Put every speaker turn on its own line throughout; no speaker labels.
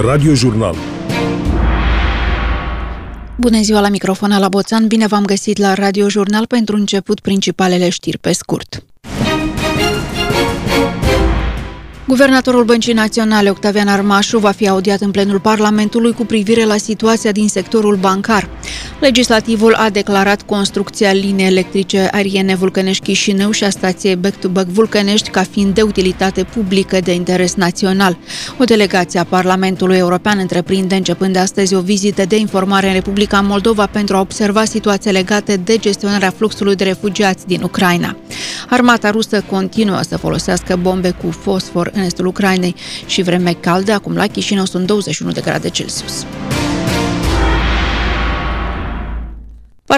Radio Jurnal
Bună ziua la microfon la Boțan, bine v-am găsit la Radio Jurnal pentru început principalele știri pe scurt. Guvernatorul Băncii Naționale, Octavian Armașu, va fi audiat în plenul Parlamentului cu privire la situația din sectorul bancar. Legislativul a declarat construcția liniei electrice aeriene Vulcănești-Chișinău și a stației Back-to-Back Vulcănești ca fiind de utilitate publică de interes național. O delegație a Parlamentului European întreprinde începând de astăzi o vizită de informare în Republica Moldova pentru a observa situații legate de gestionarea fluxului de refugiați din Ucraina. Armata rusă continuă să folosească bombe cu fosfor în estul Ucrainei și vreme caldă, acum la Chișinău sunt 21 de grade Celsius.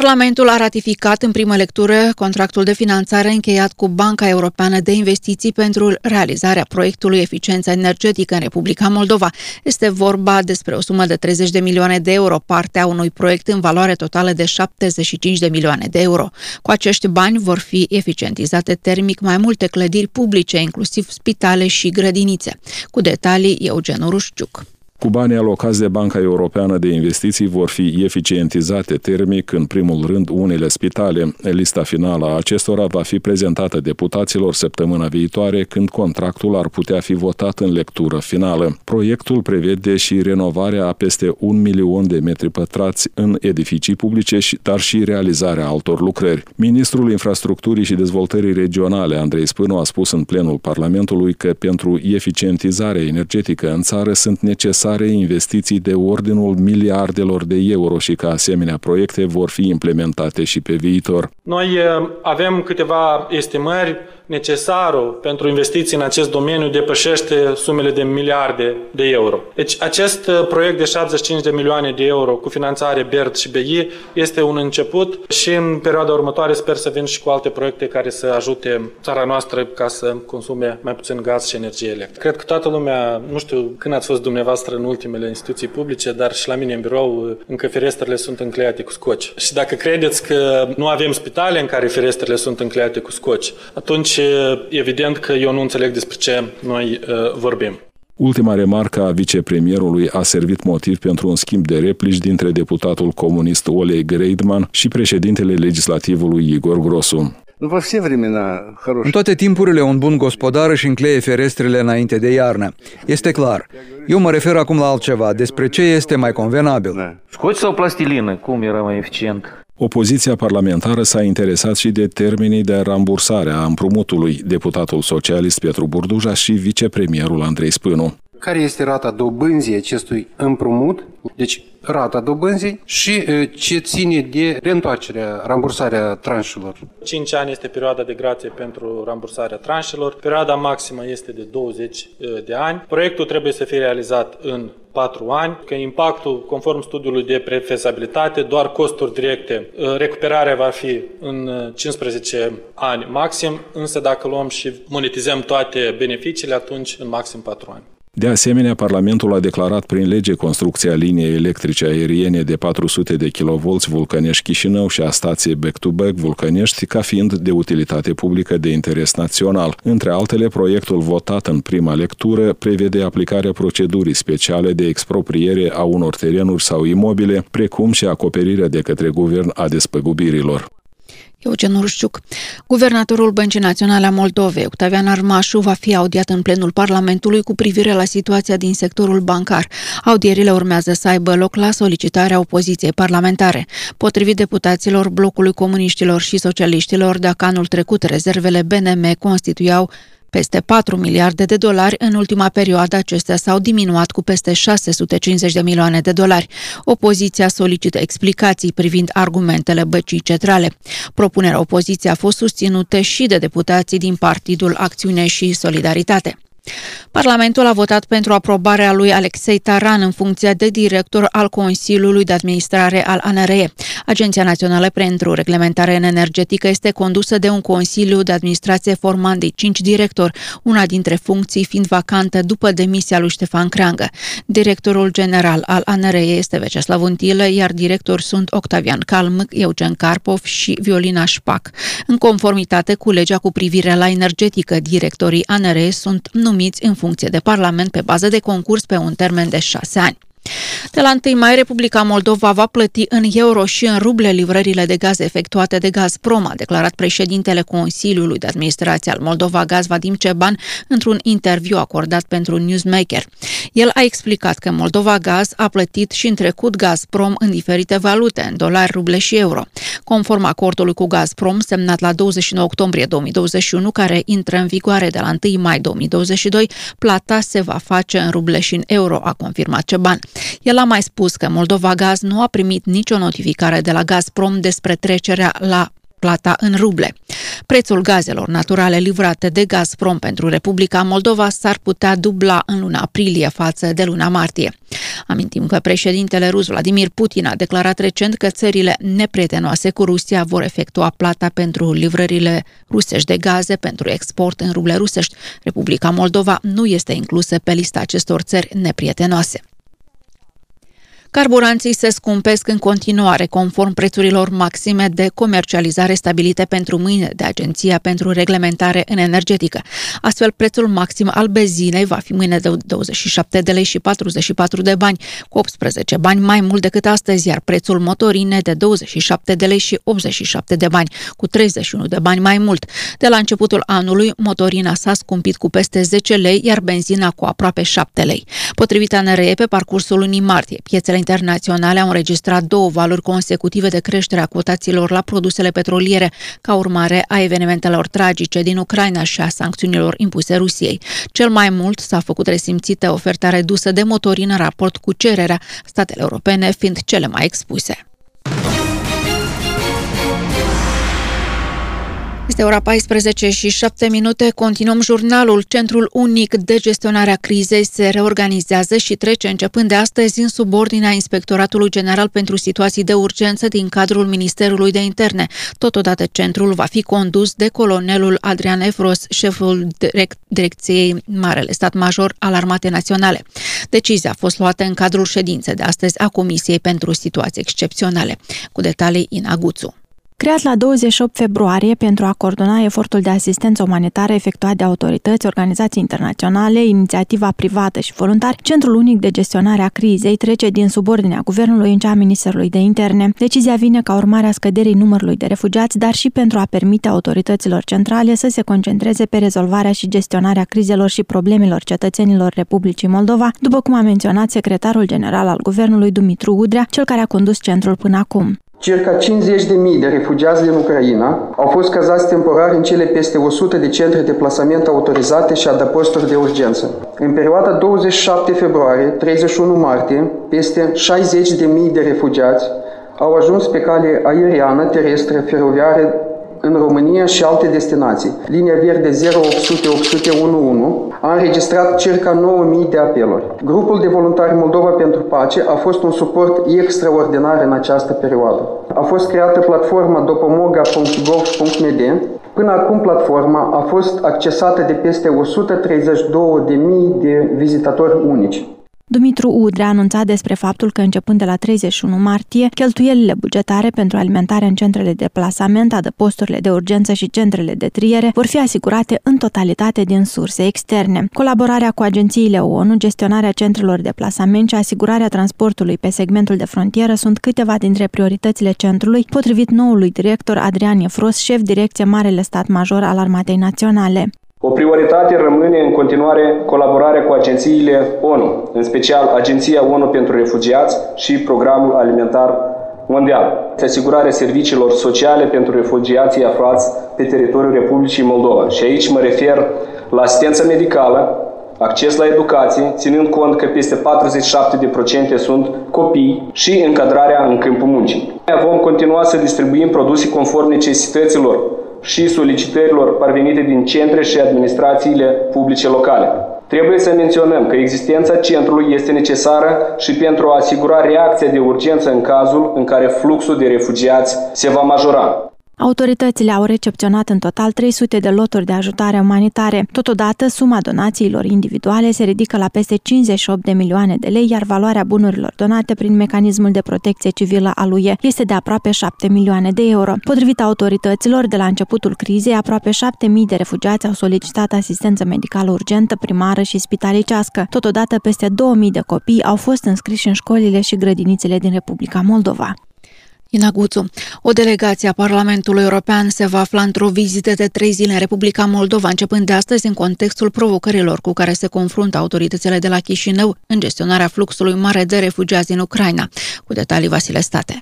Parlamentul a ratificat în primă lectură contractul de finanțare încheiat cu Banca Europeană de Investiții pentru realizarea proiectului Eficiență Energetică în Republica Moldova. Este vorba despre o sumă de 30 de milioane de euro, partea unui proiect în valoare totală de 75 de milioane de euro. Cu acești bani vor fi eficientizate termic mai multe clădiri publice, inclusiv spitale și grădinițe. Cu detalii, Eugen Urușciuc.
Cu banii alocați de Banca Europeană de Investiții vor fi eficientizate termic în primul rând unele spitale. Lista finală a acestora va fi prezentată deputaților săptămâna viitoare, când contractul ar putea fi votat în lectură finală. Proiectul prevede și renovarea a peste un milion de metri pătrați în edificii publice, dar și realizarea altor lucrări. Ministrul Infrastructurii și Dezvoltării Regionale, Andrei Spânu, a spus în plenul Parlamentului că pentru eficientizarea energetică în țară sunt necesare necesare investiții de ordinul miliardelor de euro și că asemenea proiecte vor fi implementate și pe viitor.
Noi eh, avem câteva estimări necesarul pentru investiții în acest domeniu depășește sumele de miliarde de euro. Deci acest uh, proiect de 75 de milioane de euro cu finanțare BERD și BI este un început și în perioada următoare sper să vin și cu alte proiecte care să ajute țara noastră ca să consume mai puțin gaz și energie electrică. Cred că toată lumea, nu știu când ați fost dumneavoastră în ultimele instituții publice, dar și la mine în birou uh, încă ferestrele sunt încleiate cu scoci. Și dacă credeți că nu avem spitale în care ferestrele sunt încleiate cu scoci, atunci deci, evident că eu nu înțeleg despre ce noi uh, vorbim.
Ultima remarcă a vicepremierului a servit motiv pentru un schimb de replici dintre deputatul comunist Olei Greidman și președintele legislativului Igor Grosu.
În toate timpurile, un bun gospodar își încleie ferestrele înainte de iarnă. Este clar. Eu mă refer acum la altceva, despre ce este mai convenabil.
Scoți sau plastilină? Cum era mai eficient?
Opoziția parlamentară s-a interesat și de termenii de rambursare a împrumutului deputatul socialist Petru Burduja și vicepremierul Andrei Spânu.
Care este rata dobânzii acestui împrumut? Deci rata dobânzii și ce ține de reîntoarcerea, rambursarea tranșelor.
5 ani este perioada de grație pentru rambursarea tranșelor, perioada maximă este de 20 de ani. Proiectul trebuie să fie realizat în 4 ani, că impactul, conform studiului de prefezabilitate, doar costuri directe. Recuperarea va fi în 15 ani maxim, însă dacă luăm și monetizăm toate beneficiile, atunci în maxim 4 ani.
De asemenea, Parlamentul a declarat prin lege construcția liniei electrice aeriene de 400 de kV Vulcănești-Chișinău și a stației back-to-back Vulcănești ca fiind de utilitate publică de interes național. Între altele, proiectul votat în prima lectură prevede aplicarea procedurii speciale de expropriere a unor terenuri sau imobile, precum și acoperirea de către guvern a despăgubirilor.
Eugen Urșciuc. Guvernatorul Băncii Naționale a Moldovei, Octavian Armașu, va fi audiat în plenul Parlamentului cu privire la situația din sectorul bancar. Audierile urmează să aibă loc la solicitarea opoziției parlamentare. Potrivit deputaților blocului comuniștilor și socialiștilor, dacă anul trecut rezervele BNM constituiau peste 4 miliarde de dolari, în ultima perioadă acestea s-au diminuat cu peste 650 de milioane de dolari. Opoziția solicită explicații privind argumentele băcii centrale. Propunerea opoziției a fost susținută și de deputații din Partidul Acțiune și Solidaritate. Parlamentul a votat pentru aprobarea lui Alexei Taran în funcția de director al Consiliului de Administrare al ANRE. Agenția Națională pentru Reglementare Energetică este condusă de un Consiliu de Administrație format de cinci directori, una dintre funcții fiind vacantă după demisia lui Ștefan Creangă. Directorul general al ANRE este Veceslav Untilă, iar directori sunt Octavian Calmâc, Eugen Carpov și Violina Șpac. În conformitate cu legea cu privire la energetică, directorii ANRE sunt numiți numiți în funcție de Parlament pe bază de concurs pe un termen de șase ani. De la 1 mai, Republica Moldova va plăti în euro și în ruble livrările de gaz efectuate de Gazprom, a declarat președintele Consiliului de Administrație al Moldova Gaz Vadim Ceban într-un interviu acordat pentru Newsmaker. El a explicat că Moldova Gaz a plătit și în trecut Gazprom în diferite valute, în dolari, ruble și euro. Conform acordului cu Gazprom, semnat la 29 octombrie 2021, care intră în vigoare de la 1 mai 2022, plata se va face în ruble și în euro, a confirmat Ceban. El a mai spus că Moldova Gaz nu a primit nicio notificare de la Gazprom despre trecerea la plata în ruble. Prețul gazelor naturale livrate de Gazprom pentru Republica Moldova s-ar putea dubla în luna aprilie față de luna martie. Amintim că președintele rus Vladimir Putin a declarat recent că țările neprietenoase cu Rusia vor efectua plata pentru livrările rusești de gaze pentru export în ruble rusești. Republica Moldova nu este inclusă pe lista acestor țări neprietenoase. Carburanții se scumpesc în continuare, conform prețurilor maxime de comercializare stabilite pentru mâine de Agenția pentru Reglementare în Energetică. Astfel, prețul maxim al benzinei va fi mâine de 27 de lei și 44 de bani, cu 18 bani mai mult decât astăzi, iar prețul motorine de 27 de lei și 87 de bani, cu 31 de bani mai mult. De la începutul anului, motorina s-a scumpit cu peste 10 lei, iar benzina cu aproape 7 lei. Potrivit ANRE, pe parcursul lunii martie, piețele internaționale au înregistrat două valori consecutive de creștere a cotațiilor la produsele petroliere, ca urmare a evenimentelor tragice din Ucraina și a sancțiunilor impuse Rusiei. Cel mai mult s-a făcut resimțită oferta redusă de motorină în raport cu cererea, statele europene fiind cele mai expuse. Este ora 14 și 7 minute. Continuăm jurnalul. Centrul Unic de Gestionare a Crizei se reorganizează și trece începând de astăzi în subordinea Inspectoratului General pentru Situații de Urgență din cadrul Ministerului de Interne. Totodată centrul va fi condus de colonelul Adrian Efros, șeful direct, Direcției Marele Stat Major al Armatei Naționale. Decizia a fost luată în cadrul ședinței de astăzi a Comisiei pentru Situații Excepționale. Cu detalii Inaguțu.
Creat la 28 februarie pentru a coordona efortul de asistență umanitară efectuat de autorități, organizații internaționale, inițiativa privată și voluntari, Centrul Unic de Gestionare a Crizei trece din subordinea Guvernului în cea a Ministerului de Interne. Decizia vine ca urmare a scăderii numărului de refugiați, dar și pentru a permite autorităților centrale să se concentreze pe rezolvarea și gestionarea crizelor și problemelor cetățenilor Republicii Moldova, după cum a menționat secretarul general al Guvernului Dumitru Udrea, cel care a condus centrul până acum.
Circa 50.000 de refugiați din Ucraina au fost cazați temporar în cele peste 100 de centre de plasament autorizate și adăposturi de urgență. În perioada 27 februarie-31 martie, peste 60.000 de refugiați au ajuns pe cale aeriană, terestră, feroviară în România și alte destinații. Linia verde 0800 811 a înregistrat circa 9000 de apeluri. Grupul de voluntari Moldova pentru Pace a fost un suport extraordinar în această perioadă. A fost creată platforma dopomoga.gov.md Până acum, platforma a fost accesată de peste 132.000 de vizitatori unici.
Dumitru Udrea a anunțat despre faptul că începând de la 31 martie, cheltuielile bugetare pentru alimentarea în centrele de plasament, adăposturile de urgență și centrele de triere vor fi asigurate în totalitate din surse externe. Colaborarea cu agențiile ONU, gestionarea centrelor de plasament și asigurarea transportului pe segmentul de frontieră sunt câteva dintre prioritățile centrului, potrivit noului director Adrian Efros, șef direcție Marele Stat Major al Armatei Naționale.
O prioritate rămâne în continuare colaborarea cu agențiile ONU, în special Agenția ONU pentru Refugiați și Programul Alimentar Mondial, asigurarea serviciilor sociale pentru refugiații aflați pe teritoriul Republicii Moldova. Și aici mă refer la asistență medicală, acces la educație, ținând cont că peste 47% sunt copii și încadrarea în câmpul muncii. Vom continua să distribuim produse conform necesităților și solicitărilor parvenite din centre și administrațiile publice locale. Trebuie să menționăm că existența centrului este necesară și pentru a asigura reacția de urgență în cazul în care fluxul de refugiați se va majora.
Autoritățile au recepționat în total 300 de loturi de ajutare umanitare. Totodată, suma donațiilor individuale se ridică la peste 58 de milioane de lei, iar valoarea bunurilor donate prin mecanismul de protecție civilă al UE este de aproape 7 milioane de euro. Potrivit autorităților, de la începutul crizei, aproape 7.000 de refugiați au solicitat asistență medicală urgentă, primară și spitalicească. Totodată, peste 2.000 de copii au fost înscriși în școlile și grădinițele din Republica Moldova.
Inaguțu. O delegație a Parlamentului European se va afla într-o vizită de trei zile în Republica Moldova, începând de astăzi în contextul provocărilor cu care se confruntă autoritățile de la Chișinău în gestionarea fluxului mare de refugiați din Ucraina. Cu detalii Vasile State.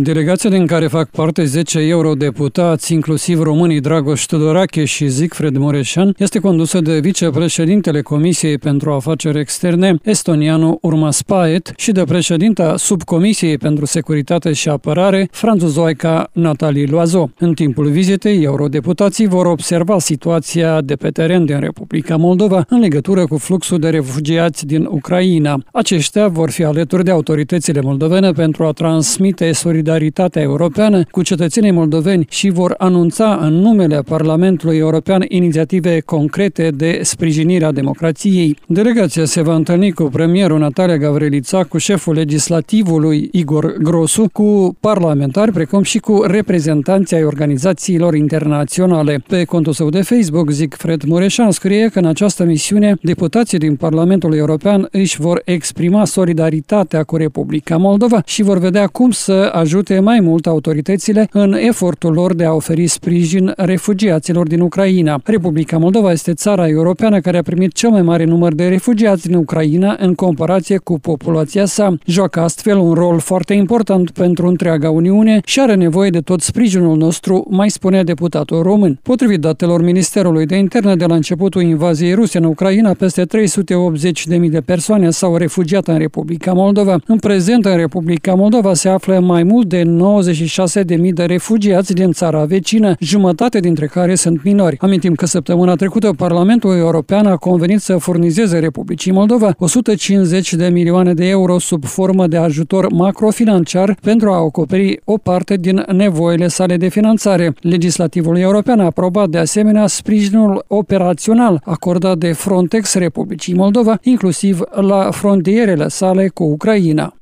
Delegația din care fac parte 10 eurodeputați, inclusiv românii Dragoș Tudorache și Zicfred Mureșan, este condusă de vicepreședintele Comisiei pentru Afaceri Externe, estonianu Urmas Paet, și de președinta Subcomisiei pentru Securitate și Apărare, franțuzoica Natalie Loazo. În timpul vizitei, eurodeputații vor observa situația de pe teren din Republica Moldova în legătură cu fluxul de refugiați din Ucraina. Aceștia vor fi alături de autoritățile moldovene pentru a transmite solidaritate solidaritatea europeană cu cetățenii moldoveni și vor anunța în numele Parlamentului European inițiative concrete de sprijinire a democrației. Delegația se va întâlni cu premierul Natalia Gavrilița, cu șeful legislativului Igor Grosu, cu parlamentari, precum și cu reprezentanții ai organizațiilor internaționale. Pe contul său de Facebook, Zicfred Mureșan scrie că în această misiune deputații din Parlamentul European își vor exprima solidaritatea cu Republica Moldova și vor vedea cum să ajute ajute mai mult autoritățile în efortul lor de a oferi sprijin refugiaților din Ucraina. Republica Moldova este țara europeană care a primit cel mai mare număr de refugiați din Ucraina în comparație cu populația sa. Joacă astfel un rol foarte important pentru întreaga Uniune și are nevoie de tot sprijinul nostru, mai spunea deputatul român. Potrivit datelor Ministerului de Interne de la începutul invaziei ruse în Ucraina, peste 380.000 de persoane s-au refugiat în Republica Moldova. În prezent, în Republica Moldova se află mai mult de 96.000 de refugiați din țara vecină, jumătate dintre care sunt minori. Amintim că săptămâna trecută Parlamentul European a convenit să furnizeze Republicii Moldova 150 de milioane de euro sub formă de ajutor macrofinanciar pentru a acoperi o parte din nevoile sale de finanțare. Legislativul european a aprobat de asemenea sprijinul operațional acordat de Frontex Republicii Moldova, inclusiv la frontierele sale cu Ucraina.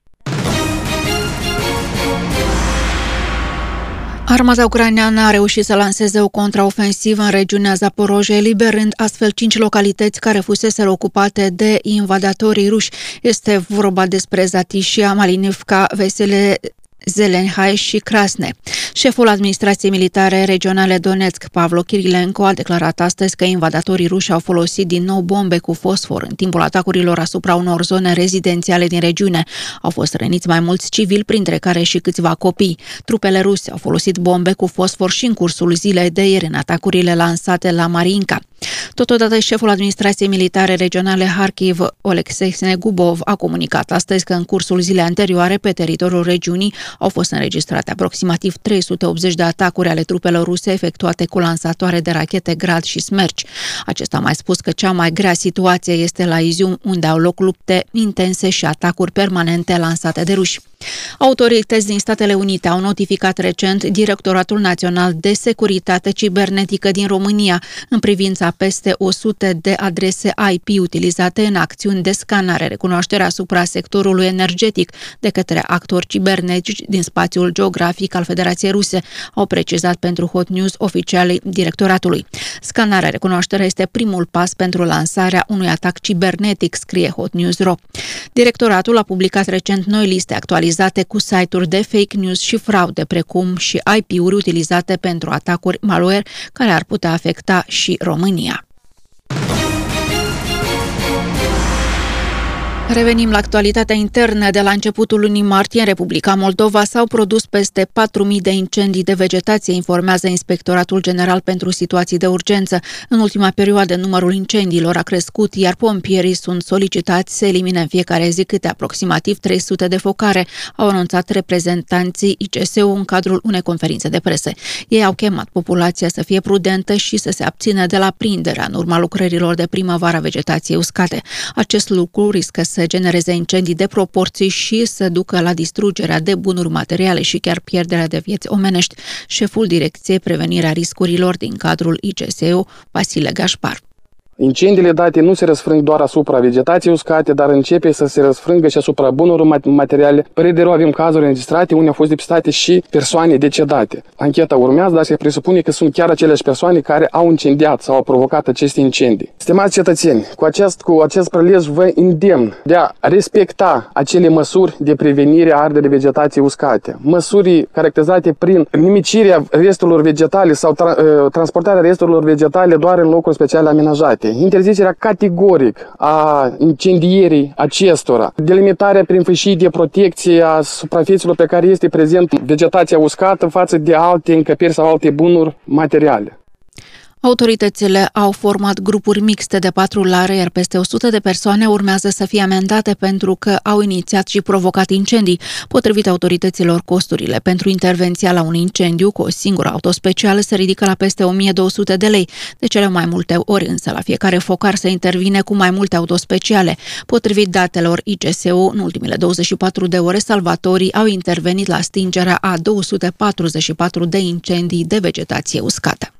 Armata ucraineană a reușit să lanseze o contraofensivă în regiunea Zaporozhe, eliberând astfel cinci localități care fusese ocupate de invadatorii ruși. Este vorba despre Zatishia, Malinivka, Vesele, Zelenhai și Krasne. Șeful administrației militare regionale Donetsk, Pavlo Kirilenko, a declarat astăzi că invadatorii ruși au folosit din nou bombe cu fosfor în timpul atacurilor asupra unor zone rezidențiale din regiune. Au fost răniți mai mulți civili, printre care și câțiva copii. Trupele ruse au folosit bombe cu fosfor și în cursul zilei de ieri în atacurile lansate la Marinka. Totodată, șeful administrației militare regionale Harkiv, Oleksiy Snegubov, a comunicat astăzi că în cursul zilei anterioare pe teritoriul regiunii au fost înregistrate aproximativ 380 de atacuri ale trupelor ruse efectuate cu lansatoare de rachete Grad și Smerci. Acesta a mai spus că cea mai grea situație este la Izium, unde au loc lupte intense și atacuri permanente lansate de ruși. Autorități din Statele Unite au notificat recent Directoratul Național de Securitate Cibernetică din România în privința peste 100 de adrese IP utilizate în acțiuni de scanare, recunoaștere asupra sectorului energetic de către actori cibernetici din spațiul geografic al Federației Ruse, au precizat pentru Hot News oficialii directoratului. Scanarea recunoașterea este primul pas pentru lansarea unui atac cibernetic, scrie Hot News Ro. Directoratul a publicat recent noi liste actualizate cu site-uri de fake news și fraude, precum și IP-uri utilizate pentru atacuri malware care ar putea afecta și România. Revenim la actualitatea internă. De la începutul lunii martie, în Republica Moldova s-au produs peste 4.000 de incendii de vegetație, informează Inspectoratul General pentru Situații de Urgență. În ultima perioadă, numărul incendiilor a crescut, iar pompierii sunt solicitați să elimine în fiecare zi câte aproximativ 300 de focare, au anunțat reprezentanții ICSU în cadrul unei conferințe de presă. Ei au chemat populația să fie prudentă și să se abțină de la prinderea în urma lucrărilor de primăvară vegetației uscate. Acest lucru riscă să să genereze incendii de proporții și să ducă la distrugerea de bunuri materiale și chiar pierderea de vieți omenești. Șeful Direcției Prevenirea Riscurilor din cadrul ICSU, Vasile Gașpar.
Incendiile date nu se răsfrâng doar asupra vegetației uscate, dar începe să se răsfrângă și asupra bunurilor materiale. Pe de avem cazuri înregistrate unde au fost depistate și persoane decedate. Ancheta urmează, dar se presupune că sunt chiar aceleași persoane care au incendiat sau au provocat aceste incendii. Stimați cetățeni, cu acest, cu acest prelej vă îndemn de a respecta acele măsuri de prevenire a arderii vegetației uscate. Măsuri caracterizate prin nimicirea resturilor vegetale sau tra- ă, transportarea resturilor vegetale doar în locuri speciale amenajate departe, interzicerea categoric a incendierii acestora, delimitarea prin fâșii de protecție a suprafețelor pe care este prezent vegetația uscată față de alte încăperi sau alte bunuri materiale.
Autoritățile au format grupuri mixte de patrulare, iar peste 100 de persoane urmează să fie amendate pentru că au inițiat și provocat incendii. Potrivit autorităților, costurile pentru intervenția la un incendiu cu o singură autospecială se ridică la peste 1200 de lei. De cele mai multe ori însă la fiecare focar se intervine cu mai multe autospeciale. Potrivit datelor ICSU, în ultimele 24 de ore, salvatorii au intervenit la stingerea a 244 de incendii de vegetație uscată.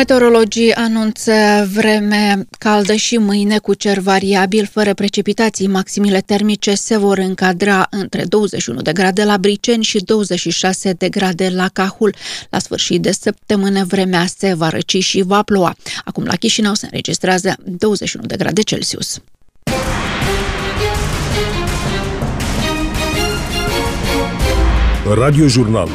Meteorologii anunță vreme caldă și mâine cu cer variabil, fără precipitații. Maximile termice se vor încadra între 21 de grade la Briceni și 26 de grade la Cahul. La sfârșit de săptămână vremea se va răci și va ploua. Acum la Chișinău se înregistrează 21 de grade Celsius.
Radio Jurnal